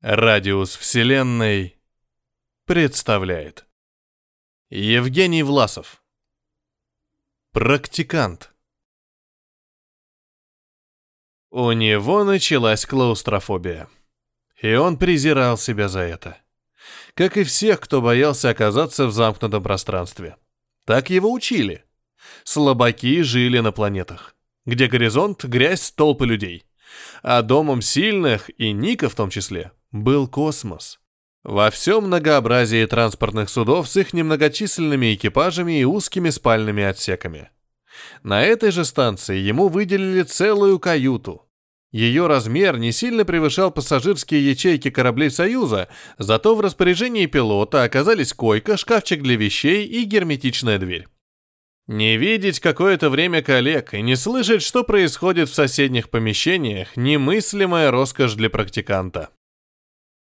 Радиус Вселенной представляет Евгений Власов Практикант У него началась клаустрофобия. И он презирал себя за это. Как и всех, кто боялся оказаться в замкнутом пространстве. Так его учили. Слабаки жили на планетах, где горизонт — грязь толпы людей. А домом сильных, и Ника в том числе, был космос. Во всем многообразии транспортных судов с их немногочисленными экипажами и узкими спальными отсеками. На этой же станции ему выделили целую каюту. Ее размер не сильно превышал пассажирские ячейки кораблей Союза, зато в распоряжении пилота оказались койка, шкафчик для вещей и герметичная дверь. Не видеть какое-то время коллег и не слышать, что происходит в соседних помещениях – немыслимая роскошь для практиканта.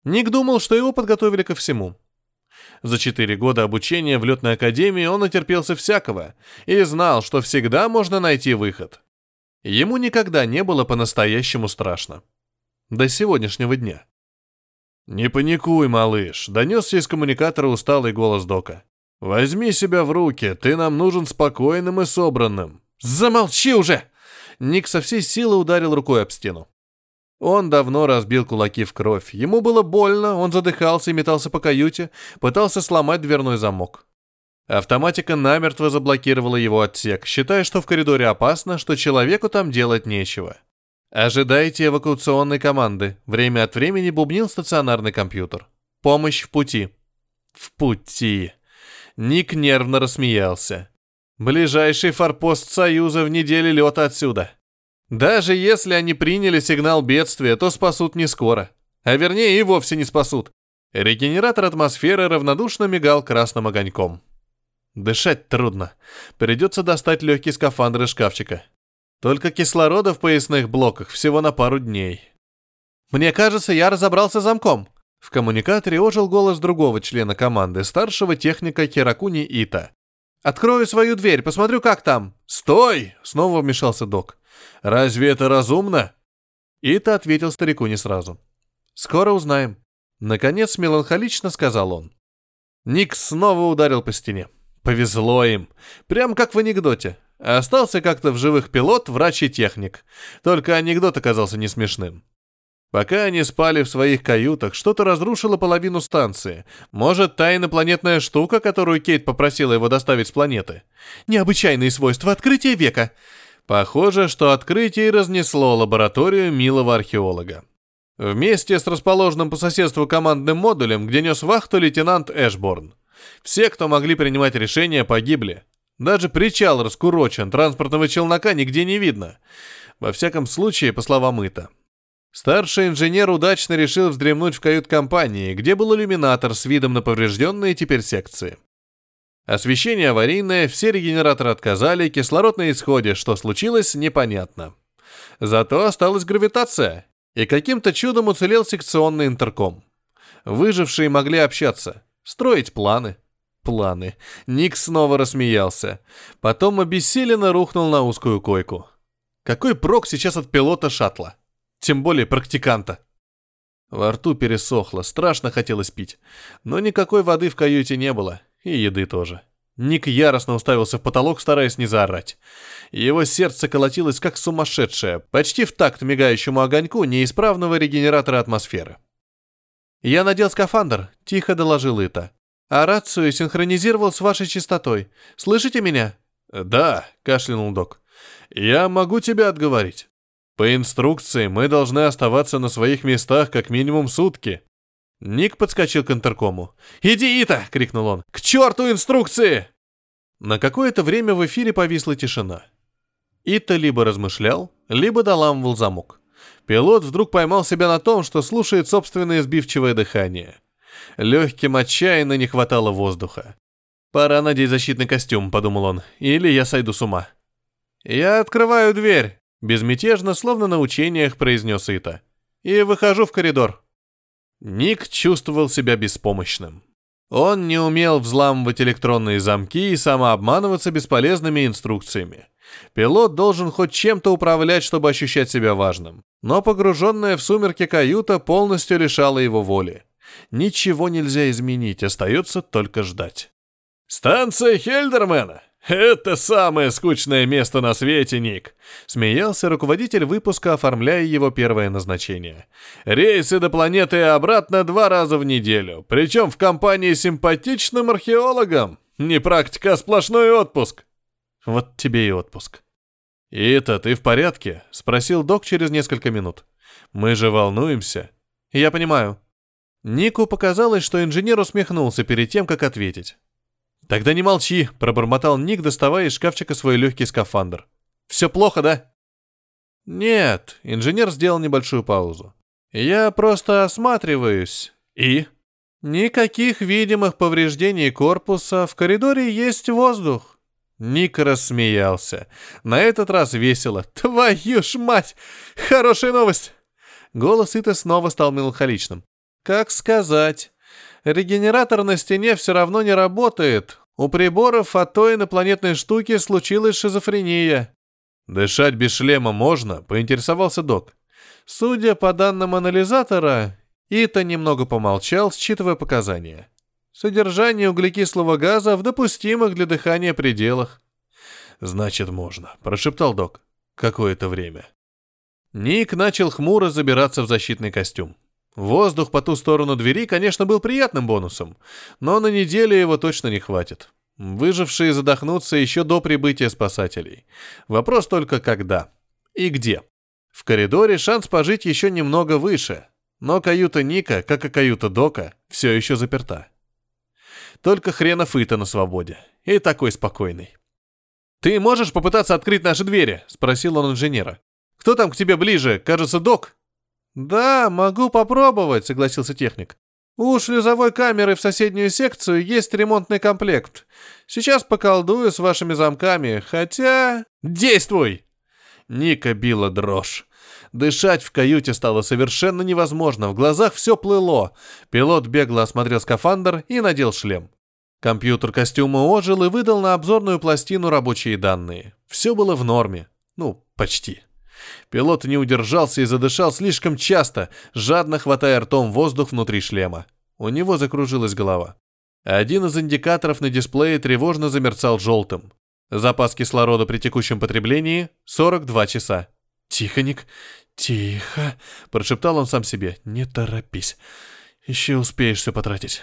Ник думал, что его подготовили ко всему. За четыре года обучения в летной академии он натерпелся всякого и знал, что всегда можно найти выход. Ему никогда не было по-настоящему страшно. До сегодняшнего дня. «Не паникуй, малыш», — донесся из коммуникатора усталый голос Дока. «Возьми себя в руки, ты нам нужен спокойным и собранным». «Замолчи уже!» Ник со всей силы ударил рукой об стену. Он давно разбил кулаки в кровь. Ему было больно, он задыхался и метался по каюте, пытался сломать дверной замок. Автоматика намертво заблокировала его отсек, считая, что в коридоре опасно, что человеку там делать нечего. «Ожидайте эвакуационной команды», — время от времени бубнил стационарный компьютер. «Помощь в пути». «В пути». Ник нервно рассмеялся. «Ближайший форпост Союза в неделе лета отсюда. Даже если они приняли сигнал бедствия, то спасут не скоро. А вернее и вовсе не спасут. Регенератор атмосферы равнодушно мигал красным огоньком. Дышать трудно. Придется достать легкий скафандр из шкафчика. Только кислорода в поясных блоках всего на пару дней. Мне кажется, я разобрался с замком. В коммуникаторе ожил голос другого члена команды, старшего техника Хиракуни Ита. «Открою свою дверь, посмотрю, как там». «Стой!» — снова вмешался док. Разве это разумно?» Ита ответил старику не сразу. «Скоро узнаем». Наконец меланхолично сказал он. Ник снова ударил по стене. Повезло им. Прям как в анекдоте. Остался как-то в живых пилот, врач и техник. Только анекдот оказался не смешным. Пока они спали в своих каютах, что-то разрушило половину станции. Может, та инопланетная штука, которую Кейт попросила его доставить с планеты. Необычайные свойства открытия века. Похоже, что открытие разнесло лабораторию милого археолога. Вместе с расположенным по соседству командным модулем, где нес вахту лейтенант Эшборн. Все, кто могли принимать решения, погибли. Даже причал раскурочен, транспортного челнока нигде не видно. Во всяком случае, по словам Ита. Старший инженер удачно решил вздремнуть в кают-компании, где был иллюминатор с видом на поврежденные теперь секции. Освещение аварийное, все регенераторы отказали, кислород на исходе, что случилось, непонятно. Зато осталась гравитация, и каким-то чудом уцелел секционный интерком. Выжившие могли общаться, строить планы. Планы. Ник снова рассмеялся. Потом обессиленно рухнул на узкую койку. Какой прок сейчас от пилота шаттла? Тем более практиканта. Во рту пересохло, страшно хотелось пить. Но никакой воды в каюте не было. И еды тоже. Ник яростно уставился в потолок, стараясь не заорать. Его сердце колотилось как сумасшедшее, почти в такт мигающему огоньку неисправного регенератора атмосферы. «Я надел скафандр», — тихо доложил Ита. «А рацию синхронизировал с вашей частотой. Слышите меня?» «Да», — кашлянул док. «Я могу тебя отговорить. По инструкции мы должны оставаться на своих местах как минимум сутки. Ник подскочил к интеркому. «Иди, Ита!» — крикнул он. «К черту инструкции!» На какое-то время в эфире повисла тишина. Ита либо размышлял, либо доламывал замок. Пилот вдруг поймал себя на том, что слушает собственное сбивчивое дыхание. Легким отчаянно не хватало воздуха. «Пора надеть защитный костюм», — подумал он, — «или я сойду с ума». «Я открываю дверь», — безмятежно, словно на учениях, произнес Ита. «И выхожу в коридор». Ник чувствовал себя беспомощным. Он не умел взламывать электронные замки и самообманываться бесполезными инструкциями. Пилот должен хоть чем-то управлять, чтобы ощущать себя важным. Но погруженная в сумерки каюта полностью лишала его воли. Ничего нельзя изменить, остается только ждать. «Станция Хельдермена! Это самое скучное место на свете, Ник!» Смеялся руководитель выпуска, оформляя его первое назначение. «Рейсы до планеты и обратно два раза в неделю, причем в компании с симпатичным археологом. Не практика, а сплошной отпуск!» Вот тебе и отпуск. «Ита, ты в порядке?» — спросил док через несколько минут. «Мы же волнуемся». «Я понимаю». Нику показалось, что инженер усмехнулся перед тем, как ответить. «Тогда не молчи», — пробормотал Ник, доставая из шкафчика свой легкий скафандр. «Все плохо, да?» «Нет», — инженер сделал небольшую паузу. «Я просто осматриваюсь». «И?» «Никаких видимых повреждений корпуса, в коридоре есть воздух». Ник рассмеялся. На этот раз весело. «Твою ж мать! Хорошая новость!» Голос Ита снова стал меланхоличным. «Как сказать? Регенератор на стене все равно не работает. У приборов от той инопланетной штуки случилась шизофрения». «Дышать без шлема можно?» — поинтересовался док. Судя по данным анализатора, Ита немного помолчал, считывая показания. Содержание углекислого газа в допустимых для дыхания пределах. «Значит, можно», — прошептал док. «Какое-то время». Ник начал хмуро забираться в защитный костюм. Воздух по ту сторону двери, конечно, был приятным бонусом, но на неделю его точно не хватит. Выжившие задохнутся еще до прибытия спасателей. Вопрос только когда и где. В коридоре шанс пожить еще немного выше, но каюта Ника, как и каюта Дока, все еще заперта. Только хренов Ита на свободе. И такой спокойный. «Ты можешь попытаться открыть наши двери?» — спросил он инженера. «Кто там к тебе ближе? Кажется, док». «Да, могу попробовать», — согласился техник. «У шлюзовой камеры в соседнюю секцию есть ремонтный комплект. Сейчас поколдую с вашими замками, хотя...» «Действуй!» Ника била дрожь. Дышать в каюте стало совершенно невозможно, в глазах все плыло. Пилот бегло осмотрел скафандр и надел шлем. Компьютер костюма ожил и выдал на обзорную пластину рабочие данные. Все было в норме. Ну, почти. Пилот не удержался и задышал слишком часто, жадно хватая ртом воздух внутри шлема. У него закружилась голова. Один из индикаторов на дисплее тревожно замерцал желтым. Запас кислорода при текущем потреблении — 42 часа. «Тихо, Ник, тихо», — прошептал он сам себе. «Не торопись. Еще успеешь все потратить».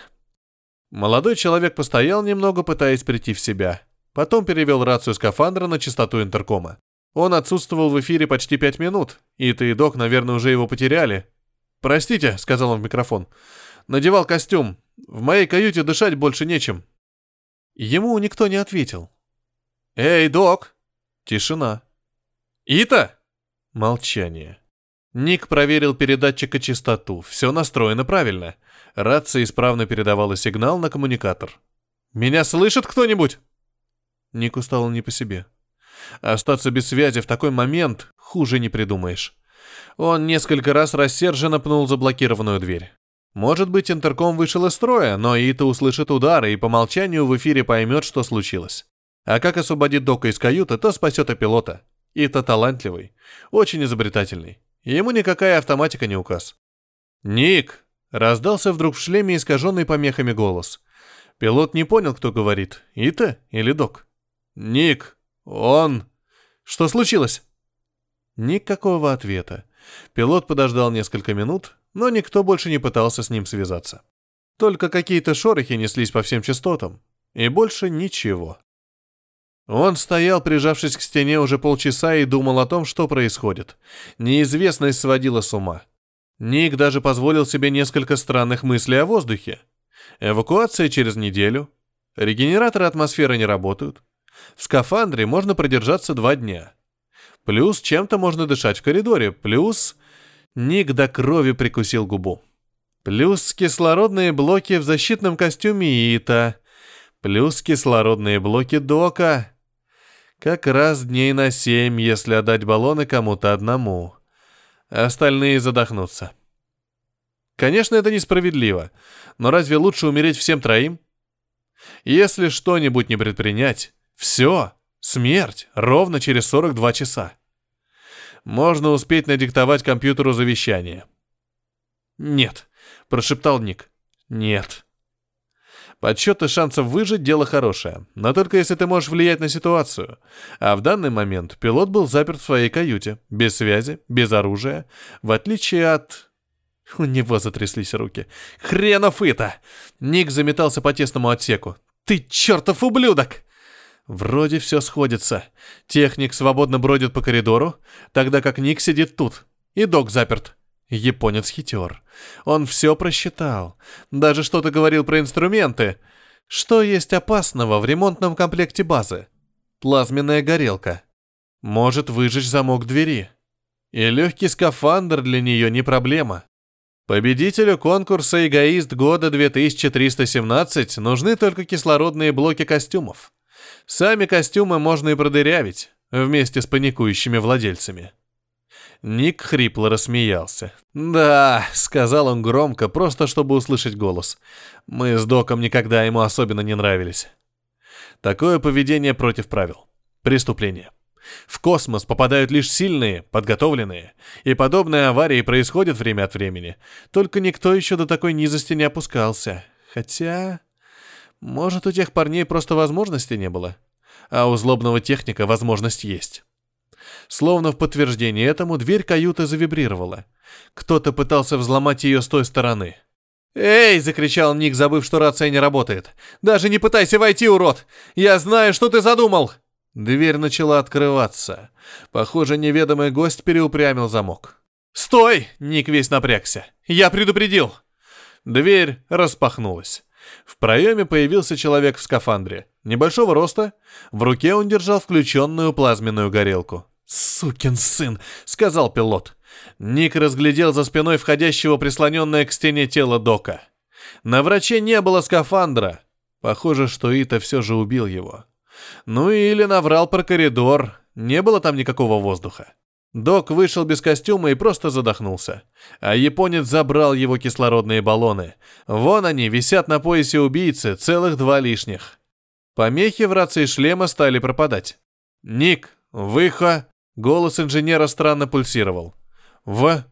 Молодой человек постоял немного, пытаясь прийти в себя. Потом перевел рацию скафандра на частоту интеркома. Он отсутствовал в эфире почти пять минут, и ты и док, наверное, уже его потеряли. «Простите», — сказал он в микрофон. «Надевал костюм. В моей каюте дышать больше нечем». Ему никто не ответил. «Эй, док!» Тишина. «Ита!» Молчание. Ник проверил передатчик и частоту. Все настроено правильно. Рация исправно передавала сигнал на коммуникатор. «Меня слышит кто-нибудь?» Нику стало не по себе. Остаться без связи в такой момент хуже не придумаешь. Он несколько раз рассерженно пнул заблокированную дверь. Может быть, интерком вышел из строя, но Ита услышит удары и по молчанию в эфире поймет, что случилось. А как освободит Дока из каюты, то спасет и пилота. Ита талантливый, очень изобретательный. Ему никакая автоматика не указ. «Ник!» Раздался вдруг в шлеме искаженный помехами голос. Пилот не понял, кто говорит, Ита или Док. «Ник, он...» «Что случилось?» Никакого ответа. Пилот подождал несколько минут, но никто больше не пытался с ним связаться. Только какие-то шорохи неслись по всем частотам. И больше ничего. Он стоял, прижавшись к стене уже полчаса и думал о том, что происходит. Неизвестность сводила с ума. Ник даже позволил себе несколько странных мыслей о воздухе. Эвакуация через неделю. Регенераторы атмосферы не работают. В скафандре можно продержаться два дня. Плюс чем-то можно дышать в коридоре. Плюс... Ник до крови прикусил губу. Плюс кислородные блоки в защитном костюме Ита. Плюс кислородные блоки Дока. Как раз дней на семь, если отдать баллоны кому-то одному остальные задохнутся. Конечно, это несправедливо, но разве лучше умереть всем троим? Если что-нибудь не предпринять, все, смерть, ровно через 42 часа. Можно успеть надиктовать компьютеру завещание. «Нет», — прошептал Ник. «Нет». Подсчеты шансов выжить – дело хорошее, но только если ты можешь влиять на ситуацию. А в данный момент пилот был заперт в своей каюте, без связи, без оружия, в отличие от... У него затряслись руки. «Хренов это!» Ник заметался по тесному отсеку. «Ты чертов ублюдок!» Вроде все сходится. Техник свободно бродит по коридору, тогда как Ник сидит тут. И док заперт. Японец хитер. Он все просчитал. Даже что-то говорил про инструменты. Что есть опасного в ремонтном комплекте базы? Плазменная горелка. Может выжечь замок двери. И легкий скафандр для нее не проблема. Победителю конкурса «Эгоист года 2317» нужны только кислородные блоки костюмов. Сами костюмы можно и продырявить, вместе с паникующими владельцами. Ник хрипло рассмеялся. «Да», — сказал он громко, просто чтобы услышать голос. «Мы с Доком никогда ему особенно не нравились». Такое поведение против правил. Преступление. В космос попадают лишь сильные, подготовленные, и подобные аварии происходят время от времени. Только никто еще до такой низости не опускался. Хотя... Может, у тех парней просто возможности не было? А у злобного техника возможность есть. Словно в подтверждение этому дверь каюты завибрировала. Кто-то пытался взломать ее с той стороны. «Эй!» — закричал Ник, забыв, что рация не работает. «Даже не пытайся войти, урод! Я знаю, что ты задумал!» Дверь начала открываться. Похоже, неведомый гость переупрямил замок. «Стой!» — Ник весь напрягся. «Я предупредил!» Дверь распахнулась. В проеме появился человек в скафандре. Небольшого роста. В руке он держал включенную плазменную горелку. «Сукин сын!» — сказал пилот. Ник разглядел за спиной входящего прислоненное к стене тело Дока. На враче не было скафандра. Похоже, что Ита все же убил его. Ну или наврал про коридор. Не было там никакого воздуха. Док вышел без костюма и просто задохнулся. А японец забрал его кислородные баллоны. Вон они, висят на поясе убийцы, целых два лишних. Помехи в рации шлема стали пропадать. «Ник, выхо!» Голос инженера странно пульсировал. «В!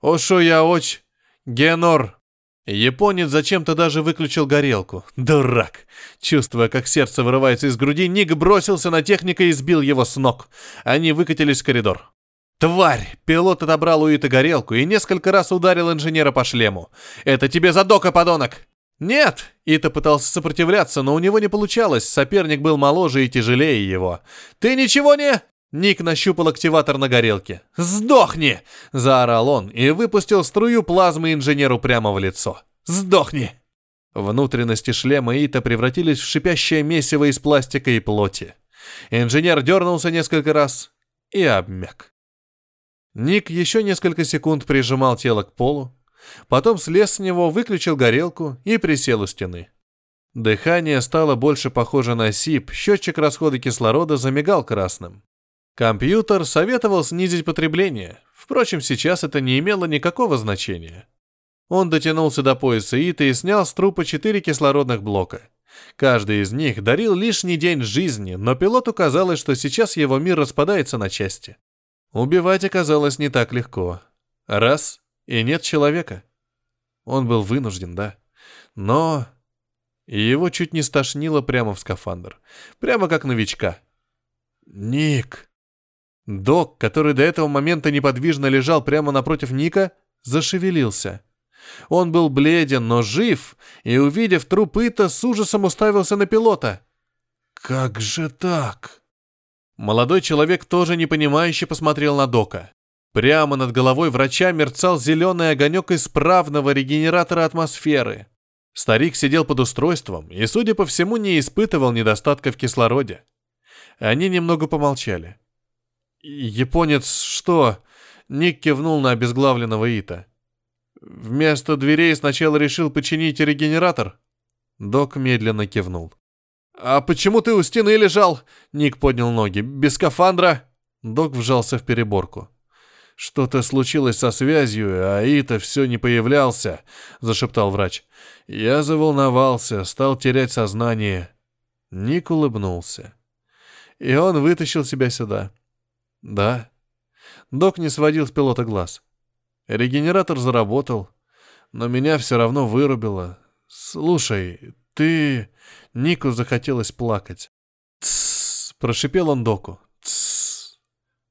Ошо я оч! Генор!» Японец зачем-то даже выключил горелку. Дурак! Чувствуя, как сердце вырывается из груди, Ник бросился на техника и сбил его с ног. Они выкатились в коридор. «Тварь!» Пилот отобрал у Ита горелку и несколько раз ударил инженера по шлему. «Это тебе задока, подонок!» «Нет!» Ита пытался сопротивляться, но у него не получалось. Соперник был моложе и тяжелее его. «Ты ничего не...» Ник нащупал активатор на горелке. «Сдохни!» – заорал он и выпустил струю плазмы инженеру прямо в лицо. «Сдохни!» Внутренности шлема Ита превратились в шипящее месиво из пластика и плоти. Инженер дернулся несколько раз и обмяк. Ник еще несколько секунд прижимал тело к полу, потом слез с него, выключил горелку и присел у стены. Дыхание стало больше похоже на сип, счетчик расхода кислорода замигал красным. Компьютер советовал снизить потребление, впрочем, сейчас это не имело никакого значения. Он дотянулся до пояса Ита и снял с трупа четыре кислородных блока. Каждый из них дарил лишний день жизни, но пилоту казалось, что сейчас его мир распадается на части. Убивать оказалось не так легко. Раз — и нет человека. Он был вынужден, да. Но... Его чуть не стошнило прямо в скафандр. Прямо как новичка. «Ник!» Док, который до этого момента неподвижно лежал прямо напротив Ника, зашевелился. Он был бледен, но жив, и, увидев труп Ита, с ужасом уставился на пилота. «Как же так?» Молодой человек тоже непонимающе посмотрел на Дока. Прямо над головой врача мерцал зеленый огонек исправного регенератора атмосферы. Старик сидел под устройством и, судя по всему, не испытывал недостатка в кислороде. Они немного помолчали. «Японец что?» Ник кивнул на обезглавленного Ита. «Вместо дверей сначала решил починить регенератор?» Док медленно кивнул. «А почему ты у стены лежал?» Ник поднял ноги. «Без скафандра?» Док вжался в переборку. Что-то случилось со связью, а Ита все не появлялся, зашептал врач. Я заволновался, стал терять сознание. Ник улыбнулся. И он вытащил себя сюда. Да. Док не сводил с пилота глаз. Регенератор заработал, но меня все равно вырубило. Слушай, ты... Нику захотелось плакать. «Тссс!» — прошипел он доку. «Тссс!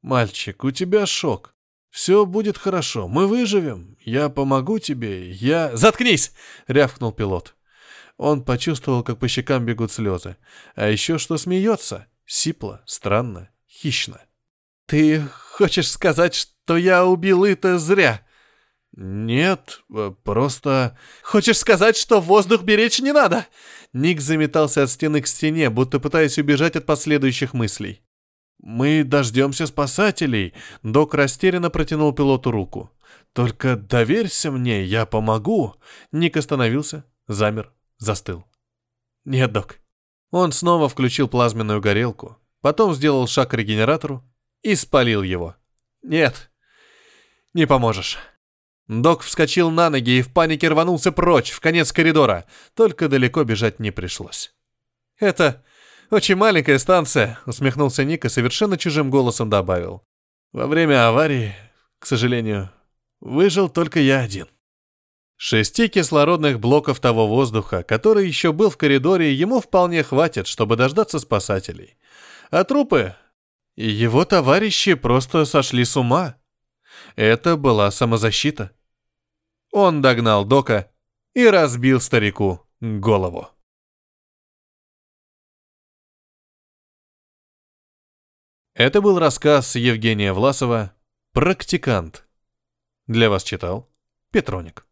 Мальчик, у тебя шок. Все будет хорошо, мы выживем. Я помогу тебе, я...» «Заткнись!» — рявкнул пилот. Он почувствовал, как по щекам бегут слезы. А еще что смеется. Сипло, странно, хищно. «Ты хочешь сказать, что я убил это зря?» «Нет, э, просто...» «Хочешь сказать, что воздух беречь не надо?» Ник заметался от стены к стене, будто пытаясь убежать от последующих мыслей. «Мы дождемся спасателей», — док растерянно протянул пилоту руку. «Только доверься мне, я помогу». Ник остановился, замер, застыл. «Нет, док». Он снова включил плазменную горелку, потом сделал шаг к регенератору и спалил его. «Нет, не поможешь». Док вскочил на ноги и в панике рванулся прочь, в конец коридора. Только далеко бежать не пришлось. «Это очень маленькая станция», — усмехнулся Ник и совершенно чужим голосом добавил. «Во время аварии, к сожалению, выжил только я один». Шести кислородных блоков того воздуха, который еще был в коридоре, ему вполне хватит, чтобы дождаться спасателей. А трупы... Его товарищи просто сошли с ума. Это была самозащита. Он догнал Дока и разбил старику голову. Это был рассказ Евгения Власова «Практикант». Для вас читал Петроник.